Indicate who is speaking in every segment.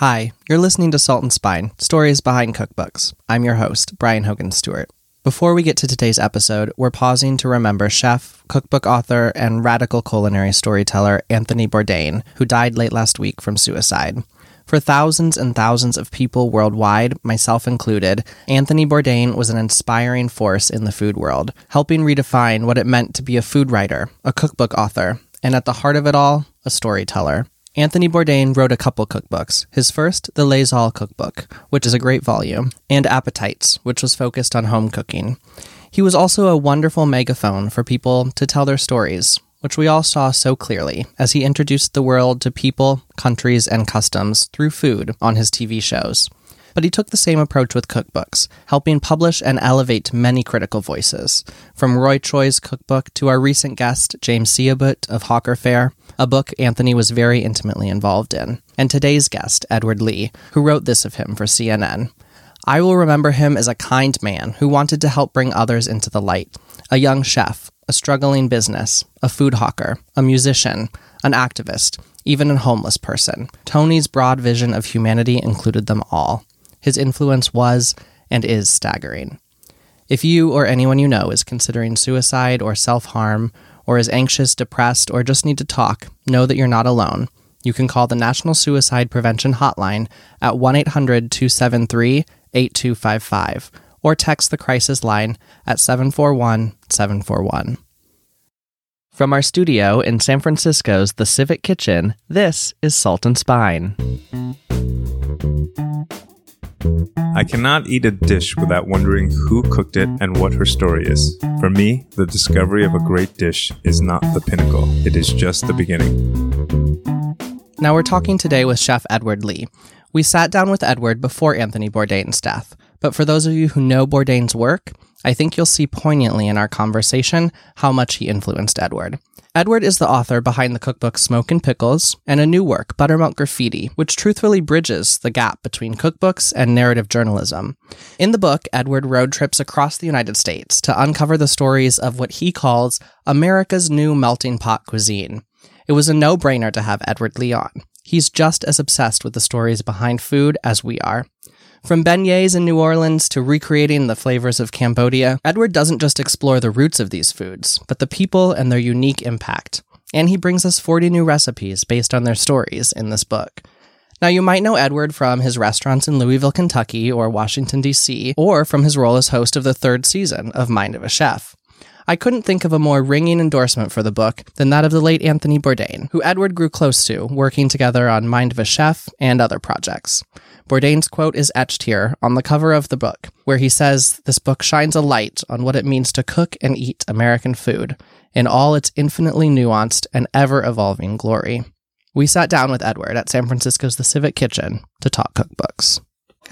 Speaker 1: Hi, you're listening to Salt and Spine Stories Behind Cookbooks. I'm your host, Brian Hogan Stewart. Before we get to today's episode, we're pausing to remember chef, cookbook author, and radical culinary storyteller Anthony Bourdain, who died late last week from suicide. For thousands and thousands of people worldwide, myself included, Anthony Bourdain was an inspiring force in the food world, helping redefine what it meant to be a food writer, a cookbook author, and at the heart of it all, a storyteller. Anthony Bourdain wrote a couple cookbooks. His first, the Les Halles Cookbook, which is a great volume, and Appetites, which was focused on home cooking. He was also a wonderful megaphone for people to tell their stories, which we all saw so clearly as he introduced the world to people, countries, and customs through food on his TV shows. But he took the same approach with cookbooks, helping publish and elevate many critical voices, from Roy Choi's cookbook to our recent guest, James Syhabout of Hawker Fare, a book Anthony was very intimately involved in, and today's guest, Edward Lee, who wrote this of him for CNN. I will remember him as a kind man who wanted to help bring others into the light, a young chef, a struggling business, a food hawker, a musician, an activist, even a homeless person. Tony's broad vision of humanity included them all. His influence was and is staggering. If you or anyone you know is considering suicide or self harm or is anxious, depressed, or just need to talk, know that you're not alone. You can call the National Suicide Prevention Hotline at 1 800 273 8255 or text the crisis line at 741 741. From our studio in San Francisco's The Civic Kitchen, this is Salt and Spine.
Speaker 2: I cannot eat a dish without wondering who cooked it and what her story is. For me, the discovery of a great dish is not the pinnacle, it is just the beginning.
Speaker 1: Now, we're talking today with Chef Edward Lee. We sat down with Edward before Anthony Bourdain's death, but for those of you who know Bourdain's work, I think you'll see poignantly in our conversation how much he influenced Edward. Edward is the author behind the cookbook Smoke and Pickles and a new work, Buttermilk Graffiti, which truthfully bridges the gap between cookbooks and narrative journalism. In the book, Edward road trips across the United States to uncover the stories of what he calls America's new melting pot cuisine. It was a no brainer to have Edward Lee on. He's just as obsessed with the stories behind food as we are. From beignets in New Orleans to recreating the flavors of Cambodia, Edward doesn't just explore the roots of these foods, but the people and their unique impact. And he brings us 40 new recipes based on their stories in this book. Now, you might know Edward from his restaurants in Louisville, Kentucky, or Washington, D.C., or from his role as host of the third season of Mind of a Chef. I couldn't think of a more ringing endorsement for the book than that of the late Anthony Bourdain, who Edward grew close to, working together on Mind of a Chef and other projects. Bourdain's quote is etched here on the cover of the book, where he says this book shines a light on what it means to cook and eat American food in all its infinitely nuanced and ever evolving glory. We sat down with Edward at San Francisco's The Civic Kitchen to talk cookbooks.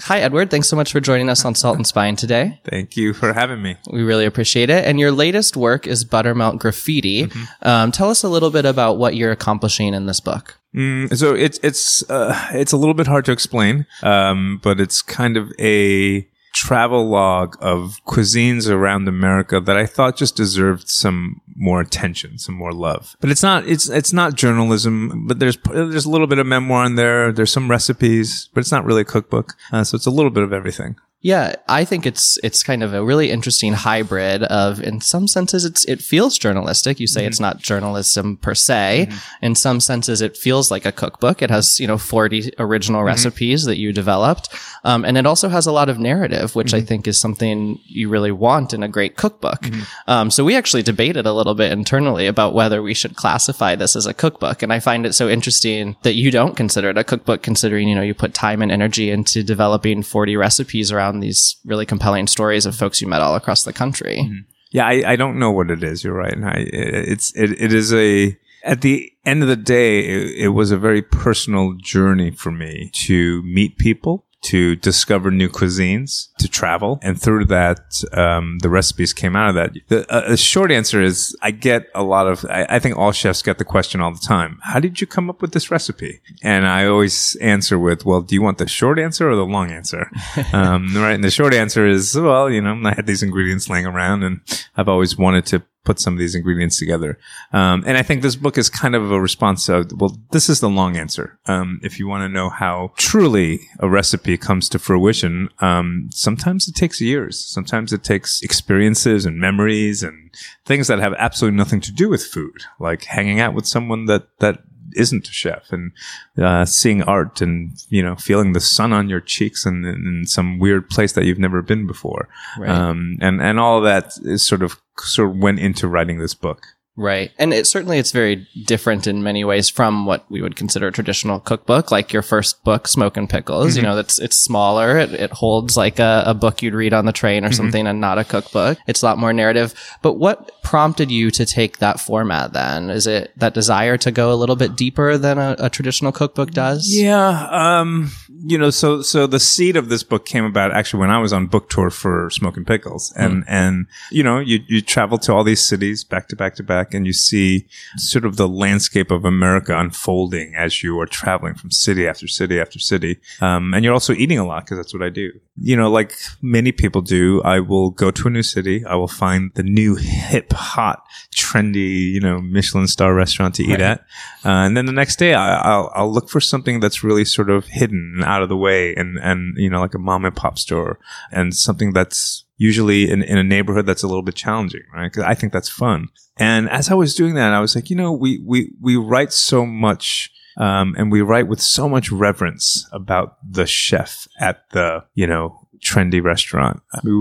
Speaker 1: Hi, Edward. Thanks so much for joining us on Salt and Spine today.
Speaker 2: Thank you for having me.
Speaker 1: We really appreciate it. And your latest work is Buttermilk Graffiti. Mm-hmm. Um, tell us a little bit about what you're accomplishing in this book.
Speaker 2: Mm, so it's it's uh, it's a little bit hard to explain, um, but it's kind of a travel log of cuisines around America that I thought just deserved some more attention, some more love. But it's not it's it's not journalism, but there's there's a little bit of memoir in there. There's some recipes, but it's not really a cookbook. Uh, so it's a little bit of everything.
Speaker 1: Yeah, I think it's it's kind of a really interesting hybrid of in some senses it's it feels journalistic. You say mm-hmm. it's not journalism per se. Mm-hmm. In some senses it feels like a cookbook. It has, you know, 40 original mm-hmm. recipes that you developed. Um, and it also has a lot of narrative, which I mm-hmm. think is something you really want in a great cookbook. Mm-hmm. Um, so we actually debated a little bit internally about whether we should classify this as a cookbook. And I find it so interesting that you don't consider it a cookbook considering, you know, you put time and energy into developing 40 recipes around around these really compelling stories of folks you met all across the country. Mm-hmm.
Speaker 2: Yeah, I, I, don't know what it is. You're right. I, it's it, it is a at the end of the day, it, it was a very personal journey for me to meet people to discover new cuisines, to travel. And through that, um, the recipes came out of that. The uh, short answer is I get a lot of, I, I, think all chefs get the question all the time. How did you come up with this recipe? And I always answer with, well, do you want the short answer or the long answer? um, right. And the short answer is, well, you know, I had these ingredients laying around and I've always wanted to put some of these ingredients together. Um, and I think this book is kind of a response to, well, this is the long answer. Um, if you want to know how truly a recipe comes to fruition, um, sometimes it takes years. Sometimes it takes experiences and memories and things that have absolutely nothing to do with food, like hanging out with someone that, that isn't a chef and uh, seeing art and you know feeling the sun on your cheeks and in some weird place that you've never been before
Speaker 1: Right.
Speaker 2: um, and and all of that is sort of sort of went into writing this book
Speaker 1: Right. And it certainly it's very different in many ways from what we would consider a traditional cookbook, like your first book, Smoke and Pickles. You mm-hmm. know, that's it's smaller. It, it holds like a, a book you'd read on the train or mm-hmm. something and not a cookbook. It's a lot more narrative. But what prompted you to take that format then? Is it that desire to go a little bit deeper than a, a traditional cookbook does?
Speaker 2: Yeah, um, you know, so so the seed of this book came about actually when I was on book tour for Smoke and Pickles, hmm. and and you know, you you travel to all these cities back to back to back, and you see sort of the landscape of America unfolding as you are traveling from city after city after city, um, and you're also eating a lot because that's what I do. You know, like many people do, I will go to a new city, I will find the new hip, hot, trendy, you know, Michelin star restaurant to eat
Speaker 1: Right.
Speaker 2: at. Uh, and then the next day, I, I'll, I'll look for something that's really sort of hidden and out of the way and, and, you know, like a mom and pop store and something that's usually in, in a neighborhood that's a little bit challenging, right? Cause I think that's fun. And as I was doing that, I was like, you know, we, we, we write so much, um, and we write with so much reverence about the chef at the, you know, trendy restaurant. We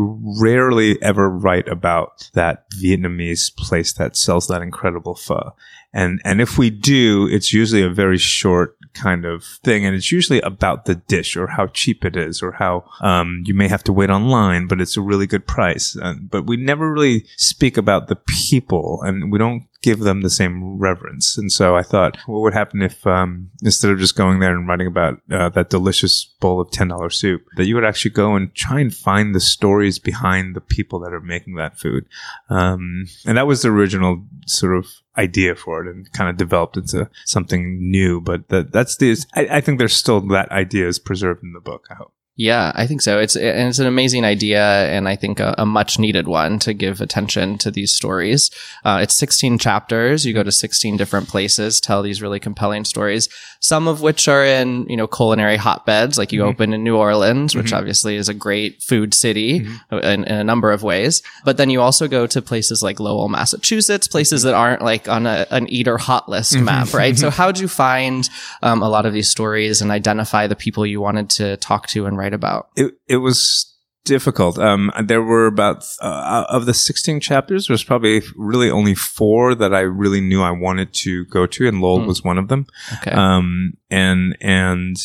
Speaker 2: rarely ever write about that Vietnamese place that sells that incredible pho. And, and if we do, it's usually a very short kind of thing. And it's usually about the dish or how cheap it is or how, um, you may have to wait online, but it's a really good price. Uh, but we never really speak about the people and we don't give them the same reverence. And so I thought, what would happen if, um, instead of just going there and writing about uh, that delicious bowl of $10 soup, that you would actually go and try and find the stories behind the people that are making that food. Um, and that was the original sort of idea for it and kind of developed into something new. But that, that's the, I, I think there's still that idea is preserved in the book. I hope.
Speaker 1: Yeah, I think so. It's and it's an amazing idea, and I think a, a much needed one to give attention to these stories. Uh, it's 16 chapters. You go to 16 different places, tell these really compelling stories. Some of which are in you know culinary hotbeds, like you mm-hmm. open in New Orleans, which mm-hmm. obviously is a great food city mm-hmm. in, in a number of ways. But then you also go to places like Lowell, Massachusetts, places that aren't like on a, an eater hot list map, right? So how do you find um, a lot of these stories and identify the people you wanted to talk to and write about?
Speaker 2: it it was difficult. Um, there were about uh, of the sixteen chapters. There's probably really only four that I really knew I wanted to go to, and Lowell was one of them.
Speaker 1: Okay.
Speaker 2: Um, and and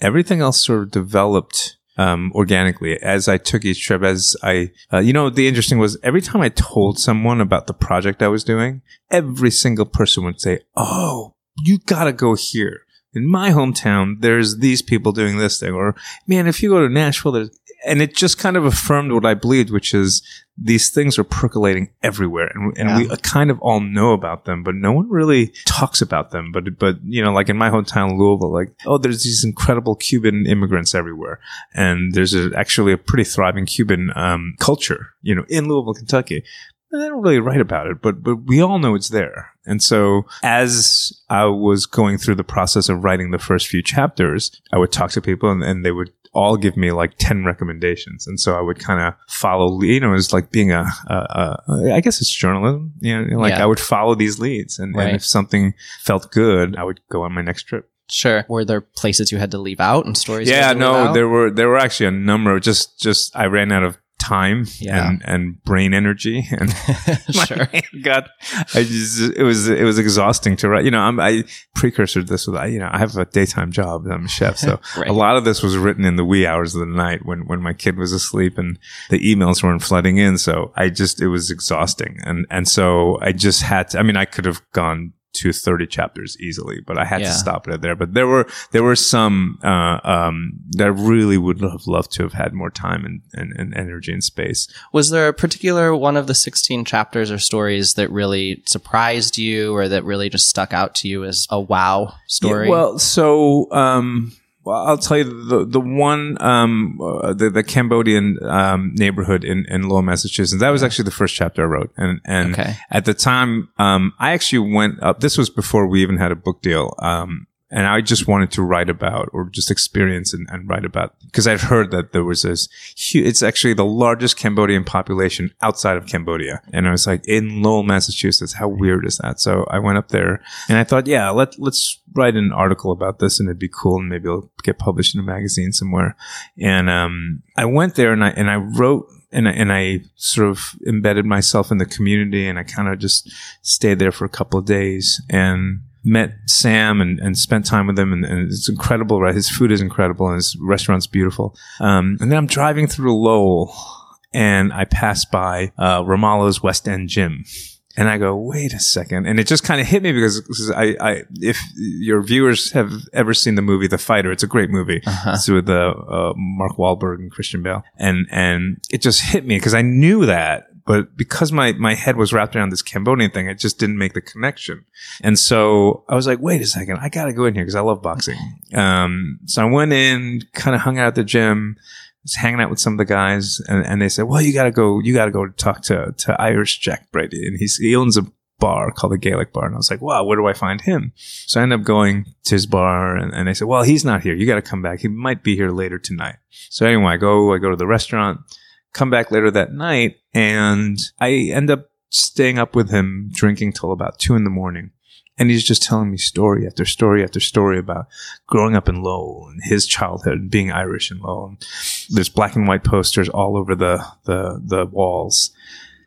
Speaker 2: everything else sort of developed. Um, organically as I took each trip, as I, uh, you know, the interesting was every time I told someone about the project I was doing, every single person would say, "Oh, you gotta go here." In my hometown, there's these people doing this thing, or man, if you go to Nashville, there's, and it just kind of affirmed what I believed, which is these things are percolating everywhere, and, and we kind of all know about them, but no one really talks about them. But but you know, like in my hometown, Louisville, like oh, there's these incredible Cuban immigrants everywhere, and there's a, actually a pretty thriving Cuban um, culture, you know, in Louisville, Kentucky. I don't really write about it, but but we all know it's there. And so as I was going through the process of writing the first few chapters, I would talk to people and, and they would all give me like 10 recommendations. And so I would kind of follow, you know, it was like being a, a, a I guess it's journalism. You know, like
Speaker 1: Yeah.
Speaker 2: I would follow these leads and,
Speaker 1: Right.
Speaker 2: and if something felt good, I would go on my next trip.
Speaker 1: Sure. Were there places you had to leave out and stories? you
Speaker 2: Yeah,
Speaker 1: had to leave
Speaker 2: no, there were, there were actually a number of just, just, I ran out of time
Speaker 1: Yeah.
Speaker 2: and, and brain energy and
Speaker 1: sure.
Speaker 2: got I just it was it was exhausting to write. You know, I'm I precursor this with I you know I have a daytime job. I'm a chef, so
Speaker 1: Right.
Speaker 2: a lot of this was written in the wee hours of the night when when my kid was asleep and the emails weren't flooding in. So I just it was exhausting, and and so I just had to. I mean, I could have gone to 30 chapters easily, but I had
Speaker 1: Yeah.
Speaker 2: to stop it there. But there were there were some uh, um, that I really would have loved to have had more time and, and, and energy and space.
Speaker 1: Was there a particular one of the 16 chapters or stories that really surprised you or that really just stuck out to you as a wow story?
Speaker 2: Yeah, well, so um, Well, I'll tell you the the one um uh, the the Cambodian um neighborhood in in Lowell, Massachusetts. That was actually the first chapter I wrote, and and
Speaker 1: Okay.
Speaker 2: at the time, um, I actually went up. This was before we even had a book deal. Um, and I just wanted to write about or just experience and, and write about because I'd heard that there was this huge, it's actually the largest Cambodian population outside of Cambodia. And I was like, in Lowell, Massachusetts, how weird is that? So I went up there and I thought, yeah, let, let's write an article about this and it'd be cool and maybe it'll get published in a magazine somewhere. And, um, I went there and I, and I wrote and I, and I sort of embedded myself in the community and I kind of just stayed there for a couple of days and met Sam and, and spent time with him and, and it's incredible, right? His food is incredible and his restaurant's beautiful. Um, and then I'm driving through Lowell and I pass by, uh, Ramalho's West End Gym. And I go, wait a second. And it just kind of hit me because, because I, I, if your viewers have ever seen the movie The Fighter, it's a great movie.
Speaker 1: Uh-huh.
Speaker 2: It's with uh, uh, Mark Wahlberg and Christian Bale, and and it just hit me because I knew that, but because my my head was wrapped around this Cambodian thing, it just didn't make the connection. And so I was like, wait a second, I got to go in here because I love boxing. Um, so I went in, kind of hung out at the gym. Was hanging out with some of the guys, and, and they said, "Well, you got to go. You got to go talk to to Irish Jack Brady, and he's he owns a bar called the Gaelic Bar." And I was like, "Wow, where do I find him?" So I ended up going to his bar, and, and they said, "Well, he's not here. You got to come back. He might be here later tonight." So anyway, I go. I go to the restaurant, come back later that night, and I end up staying up with him, drinking till about two in the morning. And he's just telling me story after story after story about growing up in Lowell and his childhood and being Irish in Lowell. And there's black and white posters all over the, the, the walls.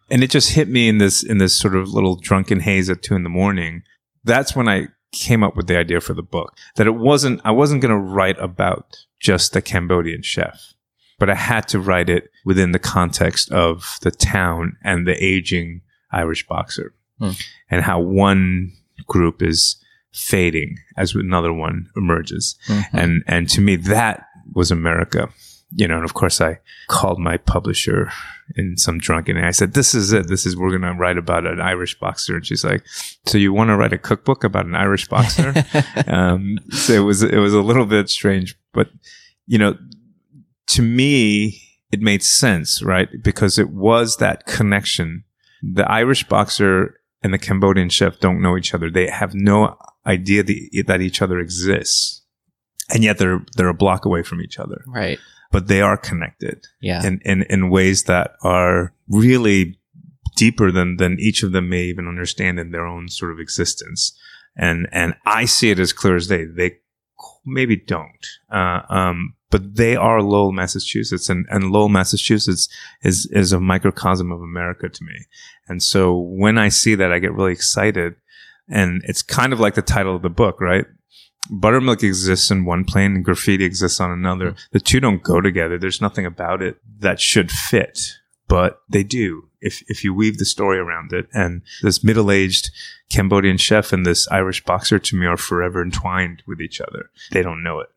Speaker 2: And it just hit me in this, in this sort of little drunken haze at two in the morning. That's when I came up with the idea for the book that it wasn't, I wasn't going to write about just the Cambodian chef, but I had to write it within the context of the town and the aging Irish boxer
Speaker 1: Hmm.
Speaker 2: and how one group is fading as another one emerges.
Speaker 1: Mhm.
Speaker 2: And, and to me, that was America. You know, and of course I called my publisher in some drunken, I said, this is it. This is, we're going to write about an Irish boxer. And she's like, so you want to write a cookbook about an Irish boxer? um, so it was, it was a little bit strange, but you know, to me, it made sense, right? Because it was that connection. The Irish boxer and the Cambodian chef don't know each other. They have no idea the, that each other exists. And yet they're, they're a block away from each other,
Speaker 1: Right.
Speaker 2: but they are connected
Speaker 1: Yeah.
Speaker 2: in, in, in ways that are really deeper than, than each of them may even understand in their own sort of existence. And, and I see it as clear as day. They maybe don't. Uh, um, but they are Lowell, Massachusetts, and, and Lowell, Massachusetts is, is a microcosm of America to me. And so when I see that, I get really excited. And it's kind of like the title of the book, right? Buttermilk exists in one plane and graffiti exists on another. Mm-hmm. The two don't go together. There's nothing about it that should fit, but they do if, if you weave the story around it. And this middle aged Cambodian chef and this Irish boxer to me are forever entwined with each other. They don't know it.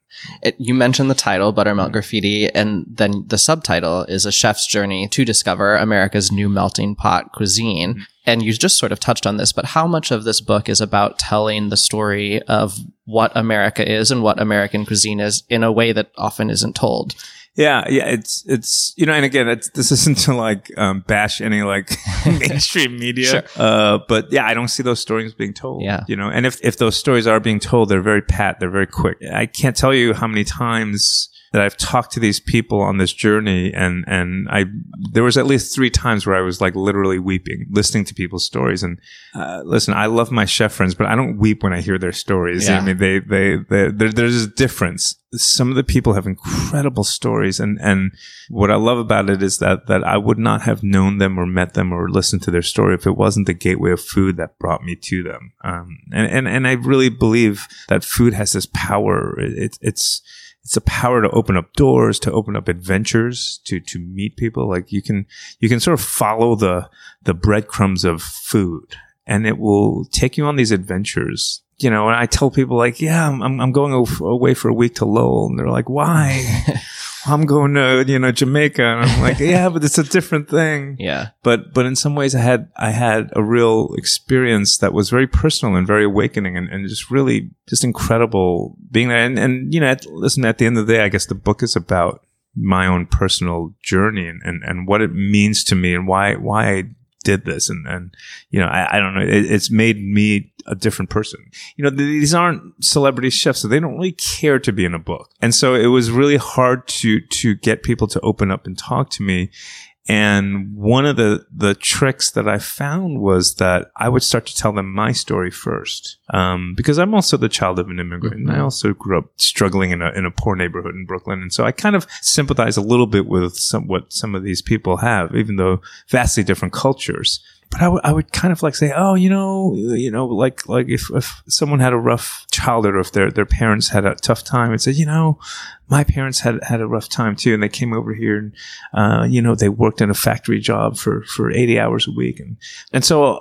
Speaker 1: It, you mentioned the title, Buttermilk mm-hmm. Graffiti, and then the subtitle is A Chef's Journey to Discover America's New Melting Pot Cuisine. Mm-hmm. And you just sort of touched on this, but how much of this book is about telling the story of what America is and what American cuisine is in a way that often isn't told?
Speaker 2: Yeah, yeah, it's it's you know, and again, it's, this isn't to like um, bash any like mainstream media,
Speaker 1: Sure.
Speaker 2: uh, but yeah, I don't see those stories being told.
Speaker 1: Yeah.
Speaker 2: you know, and if if those stories are being told, they're very pat, they're very quick. I can't tell you how many times that I've talked to these people on this journey, and and I there was at least three times where I was like literally weeping listening to people's stories. And uh, listen, I love my chef friends, but I don't weep when I hear their stories.
Speaker 1: Yeah.
Speaker 2: I mean, they they they there, there's a difference. Some of the people have incredible stories, and and what I love about it is that that I would not have known them or met them or listened to their story if it wasn't the gateway of food that brought me to them. Um, and and and I really believe that food has this power. It, it, it's it's a power to open up doors, to open up adventures, to to meet people. Like you can you can sort of follow the the breadcrumbs of food, and it will take you on these adventures. You know, and I tell people like, yeah, I'm I'm going away for a week to Lowell, and they're like, why? I'm going to, you know, Jamaica. And I'm like, yeah, but it's a different thing.
Speaker 1: Yeah.
Speaker 2: But, but in some ways I had, I had a real experience that was very personal and very awakening and, and just really just incredible being there. And, and, you know, at, listen, at the end of the day, I guess the book is about my own personal journey and, and, and what it means to me and why, why I did this and and you know I, I don't know. It, it's made me a different person. You know these aren't celebrity chefs so they don't really care to be in a book. And so it was really hard to to get people to open up and talk to me and one of the, the tricks that I found was that I would start to tell them my story first. Um, because I'm also the child of an immigrant mm-hmm. and I mm-hmm. also grew up struggling in a, in a poor neighborhood in Brooklyn. And so I kind of sympathize a little bit with some, what some of these people have, even though vastly different cultures but I, w- I would kind of like say, oh, you know, you know, like like if, if someone had a rough childhood or if their their parents had a tough time, and say, you know, my parents had had a rough time too, and they came over here and uh, you know they worked in a factory job for for eighty hours a week, and and so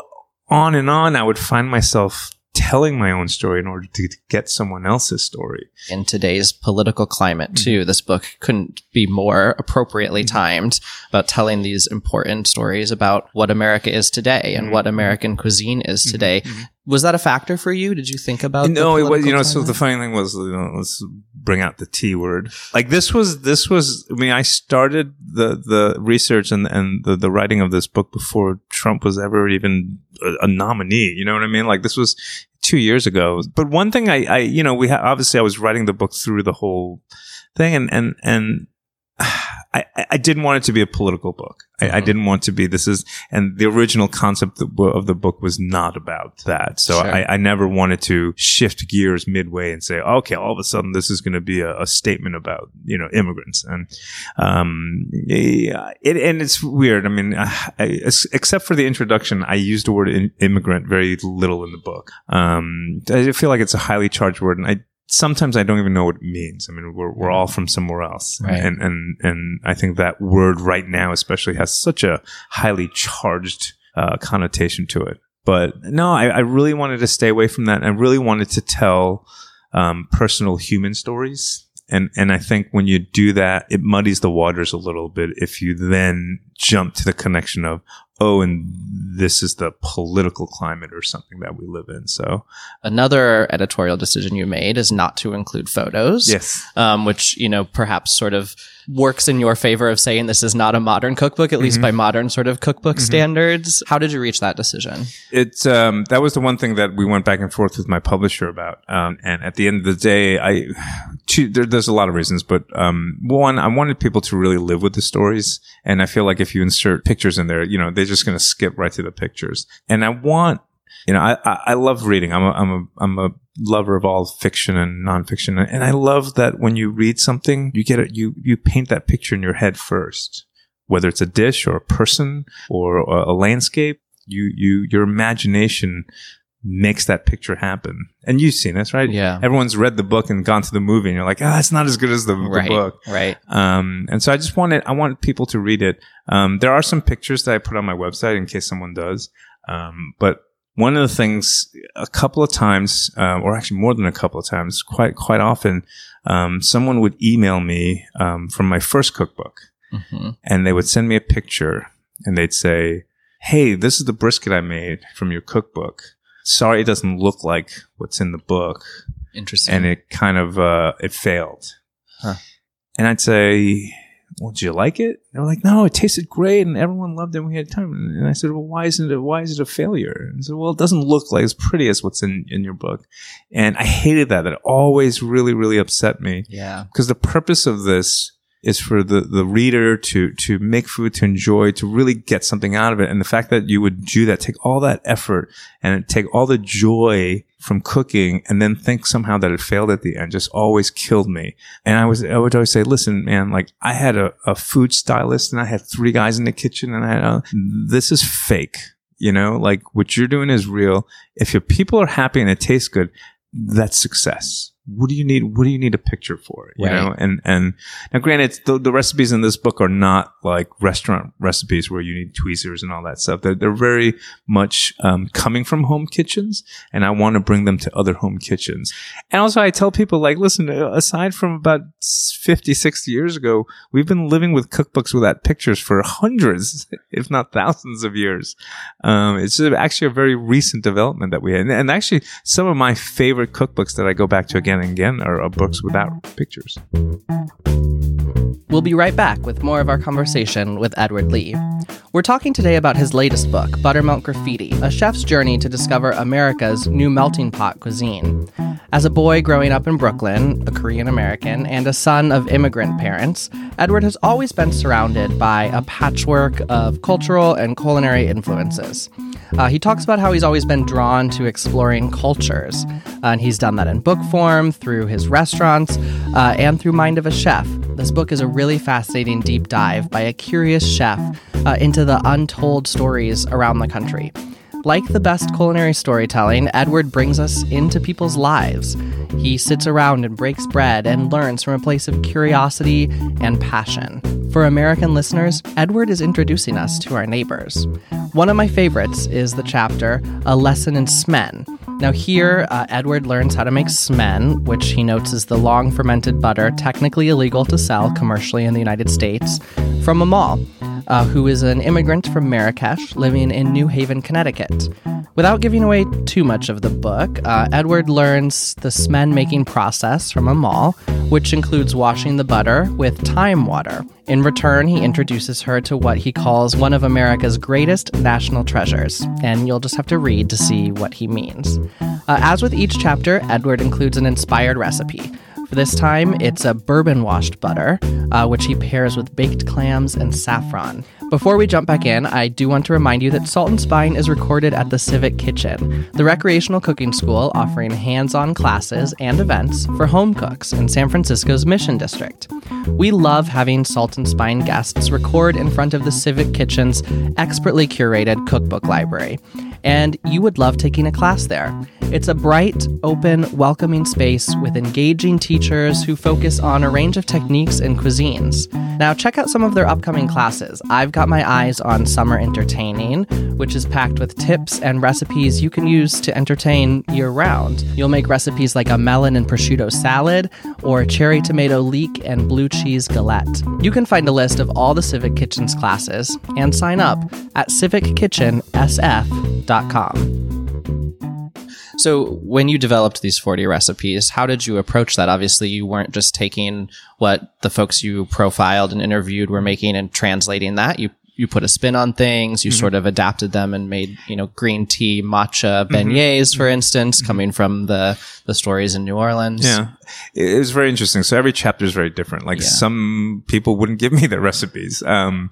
Speaker 2: on and on, I would find myself telling my own story in order to get someone else's story.
Speaker 1: In today's political climate, mm-hmm. too, mm-hmm. this book couldn't be more appropriately mm-hmm. timed about telling these important stories about what America is today and mm-hmm. what American cuisine is mm-hmm. today. Was that a factor for you? Did you think about?
Speaker 2: No, it was. You know, climate? so the funny thing was, you know, let's bring out the T word. Like this was, this was. I mean, I started the the research and and the the writing of this book before Trump was ever even a, a nominee. You know what I mean? Like this was two years ago. But one thing I, I you know, we ha- obviously I was writing the book through the whole thing, and and and I, I didn't want it to be a political book. I, mm-hmm. I, didn't want to be this is and the original concept of the book was not about that. So sure. I, I, never wanted to shift gears midway and say, okay, all of a sudden this is going to be a, a, statement about you know immigrants and um yeah, it, and it's weird. I mean, I, except for the introduction, I used the word immigrant very little in the book. Um, I feel like it's a highly charged word, and I sometimes I don't even know what it means. I mean, we're, we're all from somewhere else. Right. And, and, and I think that word right now, especially has such a highly charged, uh, connotation to it. But no, I, I, really wanted to stay away from that. I really wanted to tell, um, personal human stories. And, and I think when you do that, it muddies the waters a little bit if you then jump to the connection of, oh, and this is the political climate or something that we live in. So
Speaker 1: another editorial decision you made is not to include photos.
Speaker 2: Yes.
Speaker 1: Um, which, you know, perhaps sort of works in your favor of saying this is not a modern cookbook, at mm-hmm. least by modern sort of cookbook mm-hmm. standards. How did you reach that decision?
Speaker 2: It's, um, that was the one thing that we went back and forth with my publisher about. Um, and at the end of the day, I, two, there, there's a lot of reasons, but, um, one, I wanted people to really live with the stories. And I feel like if you insert pictures in there, you know, they're just going to skip right to the pictures. And I want, you know, I, I, I love reading. I'm a, I'm a, I'm a lover of all fiction and nonfiction. And I love that when you read something, you get it, you, you paint that picture in your head first, whether it's a dish or a person or a, a landscape. You, you, your imagination makes that picture happen. And you've seen this, right?
Speaker 1: Yeah.
Speaker 2: Everyone's read the book and gone to the movie and you're like, ah, oh, it's not as good as the,
Speaker 1: right,
Speaker 2: the book.
Speaker 1: Right.
Speaker 2: Um, and so I just wanted, I want people to read it. Um, there are some pictures that I put on my website in case someone does. Um, but one of the things a couple of times, uh, or actually more than a couple of times, quite, quite often, um, someone would email me, um, from my first cookbook mm-hmm. and they would send me a picture and they'd say, Hey, this is the brisket I made from your cookbook sorry it doesn't look like what's in the book.
Speaker 1: Interesting.
Speaker 2: And it kind of uh, it failed. Huh. And I'd say, well, did you like it? They were like, no, it tasted great, and everyone loved it. and We had time, and I said, well, why isn't it? Why is it a failure? And said, well, it doesn't look like as pretty as what's in in your book. And I hated that. That always really, really upset me.
Speaker 1: Yeah,
Speaker 2: because the purpose of this is for the, the reader to, to make food, to enjoy, to really get something out of it. And the fact that you would do that, take all that effort and take all the joy from cooking and then think somehow that it failed at the end just always killed me. And I was, I would always say, listen, man, like I had a, a food stylist and I had three guys in the kitchen and I had, a, this is fake. You know, like what you're doing is real. If your people are happy and it tastes good, that's success what do you need? What do you need a picture for? You
Speaker 1: Right.
Speaker 2: know, and and now, granted, the, the recipes in this book are not like restaurant recipes where you need tweezers and all that stuff. They're, they're very much um, coming from home kitchens, and I want to bring them to other home kitchens. And also, I tell people like, listen, uh, aside from about 50, 60 years ago, we've been living with cookbooks without pictures for hundreds, if not thousands of years. Um, it's actually a very recent development that we had. And, and actually, some of my favorite cookbooks that I go back to again and again are, books without pictures.
Speaker 1: We'll be right back with more of our conversation with Edward Lee. We're talking today about his latest book, Buttermilk Graffiti, a chef's journey to discover America's new melting pot cuisine. As a boy growing up in Brooklyn, a Korean American, and a son of immigrant parents, Edward has always been surrounded by a patchwork of cultural and culinary influences. Uh, he talks about how he's always been drawn to exploring cultures, uh, and he's done that in book form, through his restaurants, uh, and through Mind of a Chef. This book is a really fascinating deep dive by a curious chef uh, into the untold stories around the country. Like the best culinary storytelling, Edward brings us into people's lives. He sits around and breaks bread and learns from a place of curiosity and passion. For American listeners, Edward is introducing us to our neighbors. One of my favorites is the chapter A Lesson in Smen. Now, here, uh, Edward learns how to make smen, which he notes is the long fermented butter technically illegal to sell commercially in the United States, from Amal, uh, who is an immigrant from Marrakesh living in New Haven, Connecticut. Without giving away too much of the book, uh, Edward learns the smen making process from Amal, which includes washing the butter with thyme water. In return, he introduces her to what he calls one of America's greatest national treasures, and you'll just have to read to see what he means. Uh, as with each chapter, Edward includes an inspired recipe. For this time, it's a bourbon washed butter, uh, which he pairs with baked clams and saffron. Before we jump back in, I do want to remind you that Salt and Spine is recorded at the Civic Kitchen, the recreational cooking school offering hands on classes and events for home cooks in San Francisco's Mission District. We love having Salt and Spine guests record in front of the Civic Kitchen's expertly curated cookbook library and you would love taking a class there. It's a bright, open, welcoming space with engaging teachers who focus on a range of techniques and cuisines. Now, check out some of their upcoming classes. I've got my eyes on Summer Entertaining, which is packed with tips and recipes you can use to entertain year round. You'll make recipes like a melon and prosciutto salad or cherry tomato leek and blue cheese galette. You can find a list of all the Civic Kitchen's classes and sign up at civickitchensf.com. So, when you developed these 40 recipes, how did you approach that? Obviously, you weren't just taking what the folks you profiled and interviewed were making and translating that. You you put a spin on things. You mm-hmm. sort of adapted them and made you know green tea matcha mm-hmm. beignets, for mm-hmm. instance, coming from the the stories in New Orleans.
Speaker 2: Yeah, it was very interesting. So every chapter is very different. Like
Speaker 1: Yeah.
Speaker 2: some people wouldn't give me their recipes, um,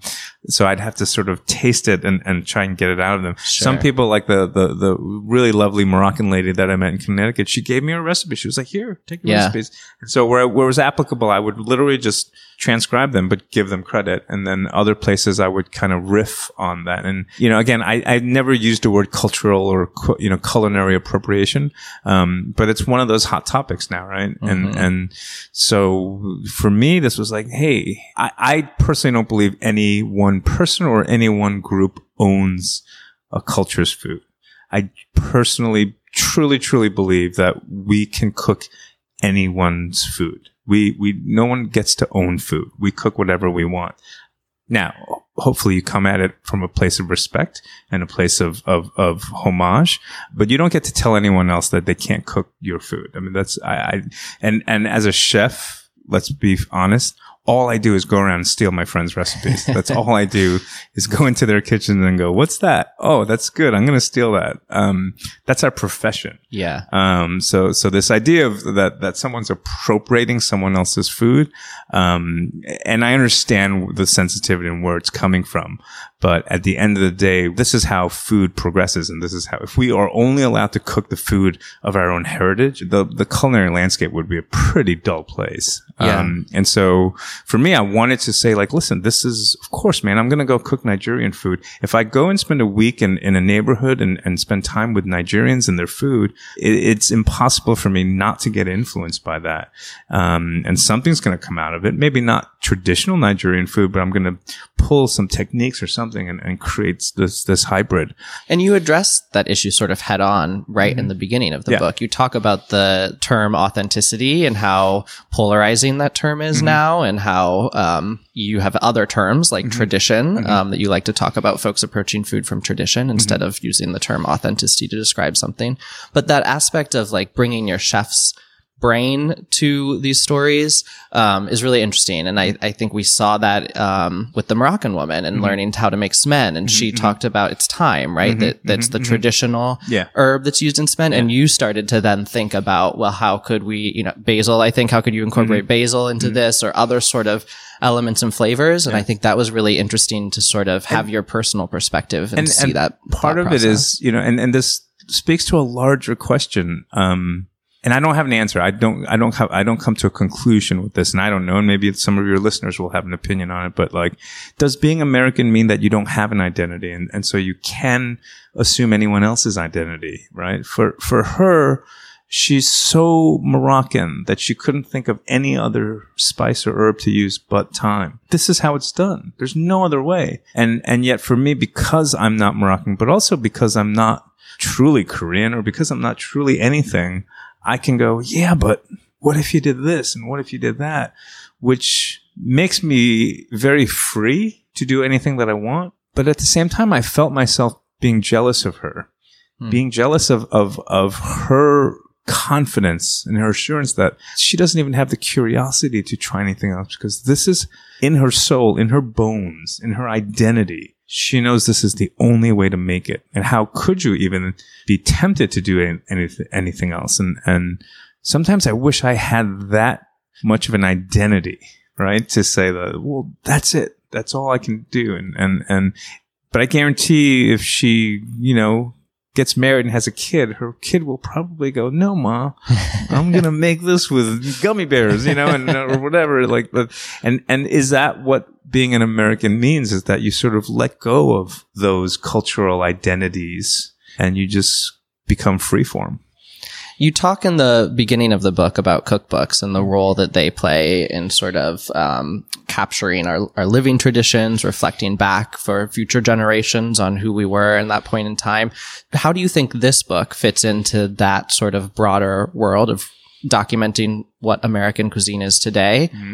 Speaker 2: so I'd have to sort of taste it and, and try and get it out of them. Some people, like the, the the really lovely Moroccan lady that I met in Connecticut, she gave me a recipe. She was like, "Here, take your
Speaker 1: Yeah.
Speaker 2: recipes." And so where where it was applicable, I would literally just transcribe them, but give them credit. And then other places, I would kind of riff on that. And you know, again, I I never used the word cultural or you know culinary appropriation, um, but it's one of those hot topics now, right? And mm-hmm. and so for me, this was like, hey, I, I personally don't believe any one person or any one group owns a culture's food. I personally, truly, truly believe that we can cook anyone's food. We, we, no one gets to own food. We cook whatever we want. Now, hopefully you come at it from a place of respect and a place of, of, of homage, but you don't get to tell anyone else that they can't cook your food. I mean, that's, I, I and, and as a chef, let's be honest, all I do is go around and steal my friends' recipes. That's all I do is go into their kitchen and go, what's that? Oh, that's good. I'm going to steal that. Um, that's our profession.
Speaker 1: Yeah.
Speaker 2: Um, so, so this idea of that, that someone's appropriating someone else's food, um, and I understand the sensitivity and where it's coming from. But at the end of the day, this is how food progresses. And this is how, if we are only allowed to cook the food of our own heritage, the, the culinary landscape would be a pretty dull place.
Speaker 1: Yeah.
Speaker 2: Um, and so, for me, I wanted to say like, listen, this is, of course, man, I'm going to go cook Nigerian food. If I go and spend a week in, in a neighborhood and, and spend time with Nigerians and their food, it, it's impossible for me not to get influenced by that. Um, and something's going to come out of it. Maybe not traditional Nigerian food, but I'm going to pull some techniques or something and, and create this, this hybrid.
Speaker 1: And you address that issue sort of head on right mm-hmm. in the beginning of the yeah. book. You talk about the term authenticity and how polarizing that term is mm-hmm. now and how, um, you have other terms like mm-hmm. tradition, mm-hmm. um, that you like to talk about folks approaching food from tradition instead mm-hmm. of using the term authenticity to describe something. But that aspect of like bringing your chef's brain to these stories um, is really interesting. And I, I think we saw that um, with the Moroccan woman and mm-hmm. learning how to make smen. And mm-hmm. she mm-hmm. talked about its thyme, right? Mm-hmm. That that's the mm-hmm. traditional
Speaker 2: yeah.
Speaker 1: herb that's used in smen. Yeah. And you started to then think about, well, how could we, you know, basil, I think, how could you incorporate mm-hmm. basil into this or other sort of elements and flavors? And yeah. I think that was really interesting to sort of have and, your personal perspective and, and see and that.
Speaker 2: Part of process. it is, you know, and, and this speaks to a larger question. Um, and I don't have an answer. I don't, I don't have, I don't come to a conclusion with this and I don't know. And maybe some of your listeners will have an opinion on it, but like, does being American mean that you don't have an identity? And, and so you can assume anyone else's identity, right? For, for her, she's so Moroccan that she couldn't think of any other spice or herb to use but thyme. This is how it's done. There's no other way. And, and yet for me, because I'm not Moroccan, but also because I'm not truly Korean or because I'm not truly anything, I can go, yeah, but what if you did this and what if you did that? Which makes me very free to do anything that I want. But at the same time, I felt myself being jealous of her, hmm. being jealous of, of, of her confidence and her assurance that she doesn't even have the curiosity to try anything else because this is in her soul, in her bones, in her identity. She knows this is the only way to make it. And how could you even be tempted to do anything, anything else? And, and sometimes I wish I had that much of an identity, right? To say that, well, that's it. That's all I can do. And, and, and, but I guarantee if she, you know, gets married and has a kid, her kid will probably go, "No, mom, I'm gonna make this with gummy bears," you know, and uh, or whatever. Like, but and and is that what being an American means? Is that you sort of let go of those cultural identities and you just become freeform?
Speaker 1: You talk in the beginning of the book about cookbooks and the role that they play in sort of um, capturing our, our living traditions, reflecting back for future generations on who we were in that point in time. How do you think this book fits into that sort of broader world of documenting what American cuisine is today? Mm-hmm.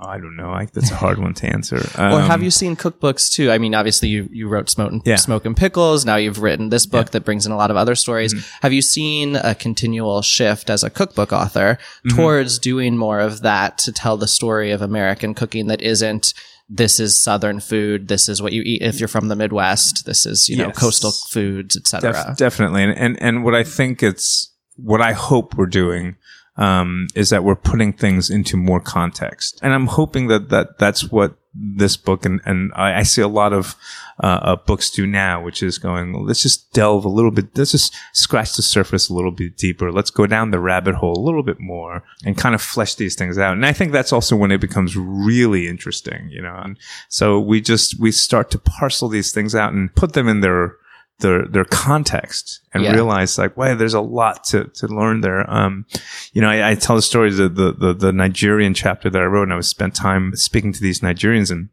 Speaker 2: I don't know. I, that's a hard one to answer.
Speaker 1: Um, or have you seen cookbooks too? I mean, obviously you, you wrote Smoke and, yeah. Smoke and Pickles. Now you've written this book yeah. that brings in a lot of other stories. Mm-hmm. Have you seen a continual shift as a cookbook author mm-hmm. towards doing more of that to tell the story of American cooking that isn't this is southern food this is what you eat if you're from the midwest this is you know yes. coastal foods etc
Speaker 2: Def- definitely and, and and what i think it's what i hope we're doing um, is that we're putting things into more context. And I'm hoping that, that that's what this book and, and I, I see a lot of uh, uh, books do now, which is going, let's just delve a little bit, let's just scratch the surface a little bit deeper. Let's go down the rabbit hole a little bit more and kind of flesh these things out. And I think that's also when it becomes really interesting, you know. And so we just, we start to parcel these things out and put them in their, their their context and yeah. realize like, wow, there's a lot to to learn there. Um, you know, I, I tell the story the, the, the the Nigerian chapter that I wrote, and I was spent time speaking to these Nigerians, and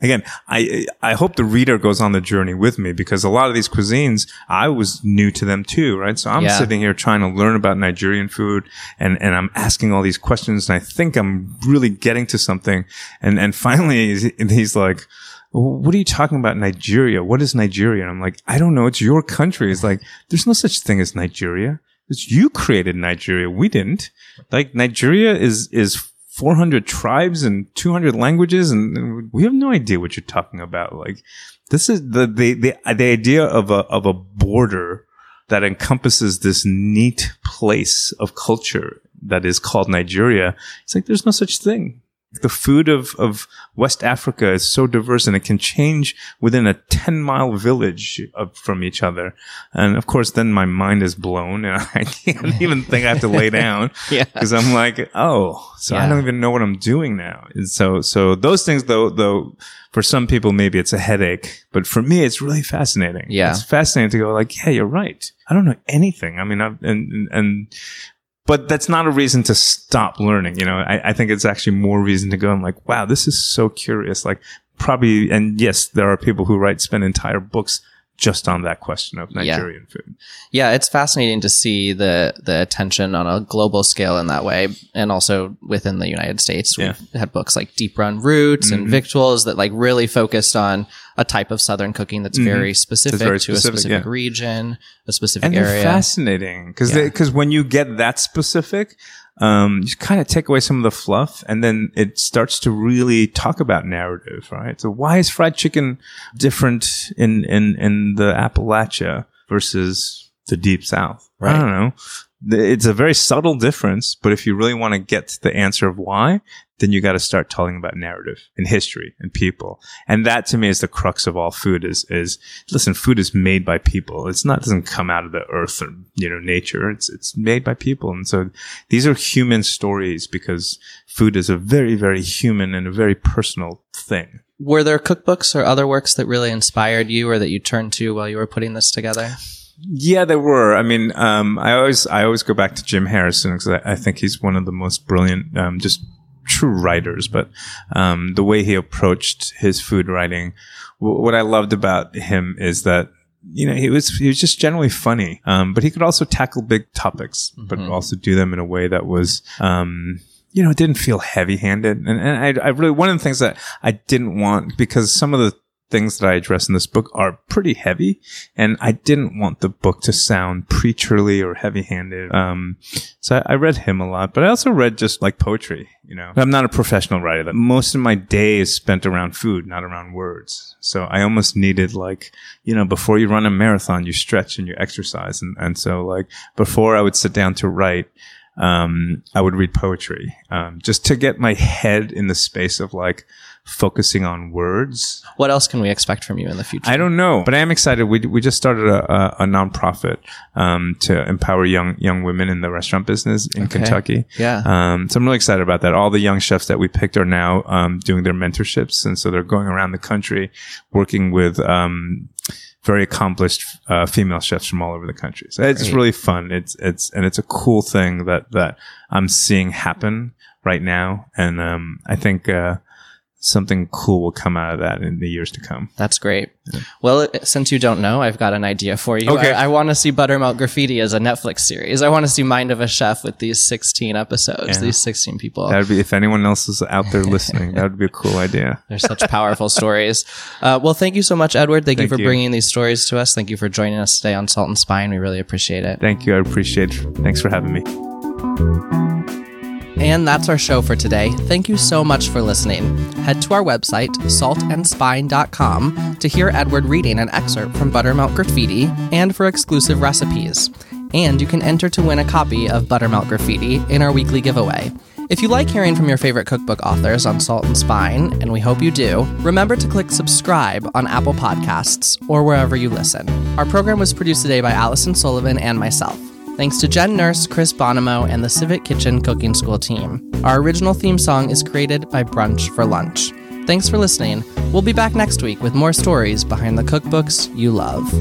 Speaker 2: again, I I hope the reader goes on the journey with me because a lot of these cuisines I was new to them too, right? So I'm yeah. sitting here trying to learn about Nigerian food, and and I'm asking all these questions, and I think I'm really getting to something, and and finally he's, he's like what are you talking about Nigeria? What is Nigeria? And I'm like, I don't know. It's your country. It's like, there's no such thing as Nigeria. It's you created Nigeria. We didn't. Like Nigeria is, is 400 tribes and 200 languages. And we have no idea what you're talking about. Like this is the, the, the, the idea of a, of a border that encompasses this neat place of culture that is called Nigeria. It's like, there's no such thing. The food of, of West Africa is so diverse and it can change within a 10 mile village of, from each other. And of course, then my mind is blown and I can't even think I have to lay down
Speaker 1: Yeah.
Speaker 2: because I'm like, oh, so I don't even know what I'm doing now. And so, so those things though, though, for some people, maybe it's a headache, but for me, it's really fascinating.
Speaker 1: Yeah.
Speaker 2: It's fascinating to go like, yeah, you're right. I don't know anything. I mean, I've, and, and, and, but that's not a reason to stop learning. You know, I, I think it's actually more reason to go and like, wow, this is so curious. Like probably, and yes, there are people who write, spend entire books just on that question of
Speaker 1: Yeah.
Speaker 2: Nigerian food.
Speaker 1: Yeah, it's fascinating to see the the attention on a global scale in that way, and also within the United States.
Speaker 2: Yeah. Mm-hmm.
Speaker 1: We've had books like Deep Run Roots and Victuals that like really focused on a type of Southern cooking that's very specific
Speaker 2: Mm-hmm. very
Speaker 1: to a
Speaker 2: specific, yeah.
Speaker 1: region, a specific
Speaker 2: And
Speaker 1: area.
Speaker 2: fascinating because
Speaker 1: Yeah.
Speaker 2: because when you get that specific, um, you kind of take away some of the fluff, and then it starts to really talk about narrative, right? So why is fried chicken different in in in the Appalachia versus the Deep South?
Speaker 1: Right.
Speaker 2: I don't know. It's a very subtle difference, but if you really want to get to the answer of why, then you got to start talking about narrative and history and people. And that to me is the crux of all food is, is listen, food is made by people. It's not, doesn't come out of the earth or, you know, nature. It's, it's made by people. And so these are human stories because food is a very, very human and a very personal thing.
Speaker 1: Were there cookbooks or other works that really inspired you or that you turned to while you were putting this together?
Speaker 2: Yeah, there were. I mean, um, I always, I always go back to Jim Harrison because I, I think he's one of the most brilliant, um, just true writers. But um, the way he approached his food writing, w- what I loved about him is that you know he was he was just generally funny, um, but he could also tackle big topics, but also do them in a way that was. Um, you know, it didn't feel heavy-handed, and, and I, I really one of the things that I didn't want because some of the things that I address in this book are pretty heavy, and I didn't want the book to sound preacherly or heavy-handed. Um, so I, I read him a lot, but I also read just like poetry. You know, I'm not a professional writer. Most of my day is spent around food, not around words. So I almost needed like, you know, before you run a marathon, you stretch and you exercise, and and so like before I would sit down to write um, I would read poetry um, just to get my head in the space of like focusing on words.
Speaker 1: What else can we expect from you in the future?
Speaker 2: I don't know, but I am excited. We we just started a, a, a nonprofit um, to empower young young women in the restaurant business in Kentucky.
Speaker 1: Yeah.
Speaker 2: Um, so I'm really excited about that. All the young chefs that we picked are now um, doing their mentorships, and so they're going around the country working with. Um, very accomplished uh, female chefs from all over the country. So it's
Speaker 1: Great.
Speaker 2: really fun. It's it's and it's a cool thing that that I'm seeing happen right now, and um, I think uh, something cool will come out of that in the years to come.
Speaker 1: That's great. Well, since you don't know, I've got an idea for you.
Speaker 2: Okay.
Speaker 1: I, I want to see Buttermilk Graffiti as a Netflix series. I want to see Mind of a Chef with these 16 episodes,
Speaker 2: Yeah.
Speaker 1: these 16 people.
Speaker 2: That would be if anyone else is out there listening, that would be a cool idea.
Speaker 1: They're such powerful stories. Uh, well, thank you so much, Edward. Thank, you for
Speaker 2: you.
Speaker 1: bringing these stories to us. Thank you for joining us today on Salt and Spine. We really appreciate it.
Speaker 2: Thank you. I appreciate it. Thanks for having me.
Speaker 1: And that's our show for today. Thank you so much for listening. Head to our website, saltandspine.com, to hear Edward reading an excerpt from Buttermilk Graffiti and for exclusive recipes. And you can enter to win a copy of Buttermilk Graffiti in our weekly giveaway. If you like hearing from your favorite cookbook authors on Salt and Spine, and we hope you do, remember to click subscribe on Apple Podcasts or wherever you listen. Our program was produced today by Allison Sullivan and myself. Thanks to Jen Nurse, Chris Bonomo, and the Civic Kitchen Cooking School team. Our original theme song is created by Brunch for Lunch. Thanks for listening. We'll be back next week with more stories behind the cookbooks you love.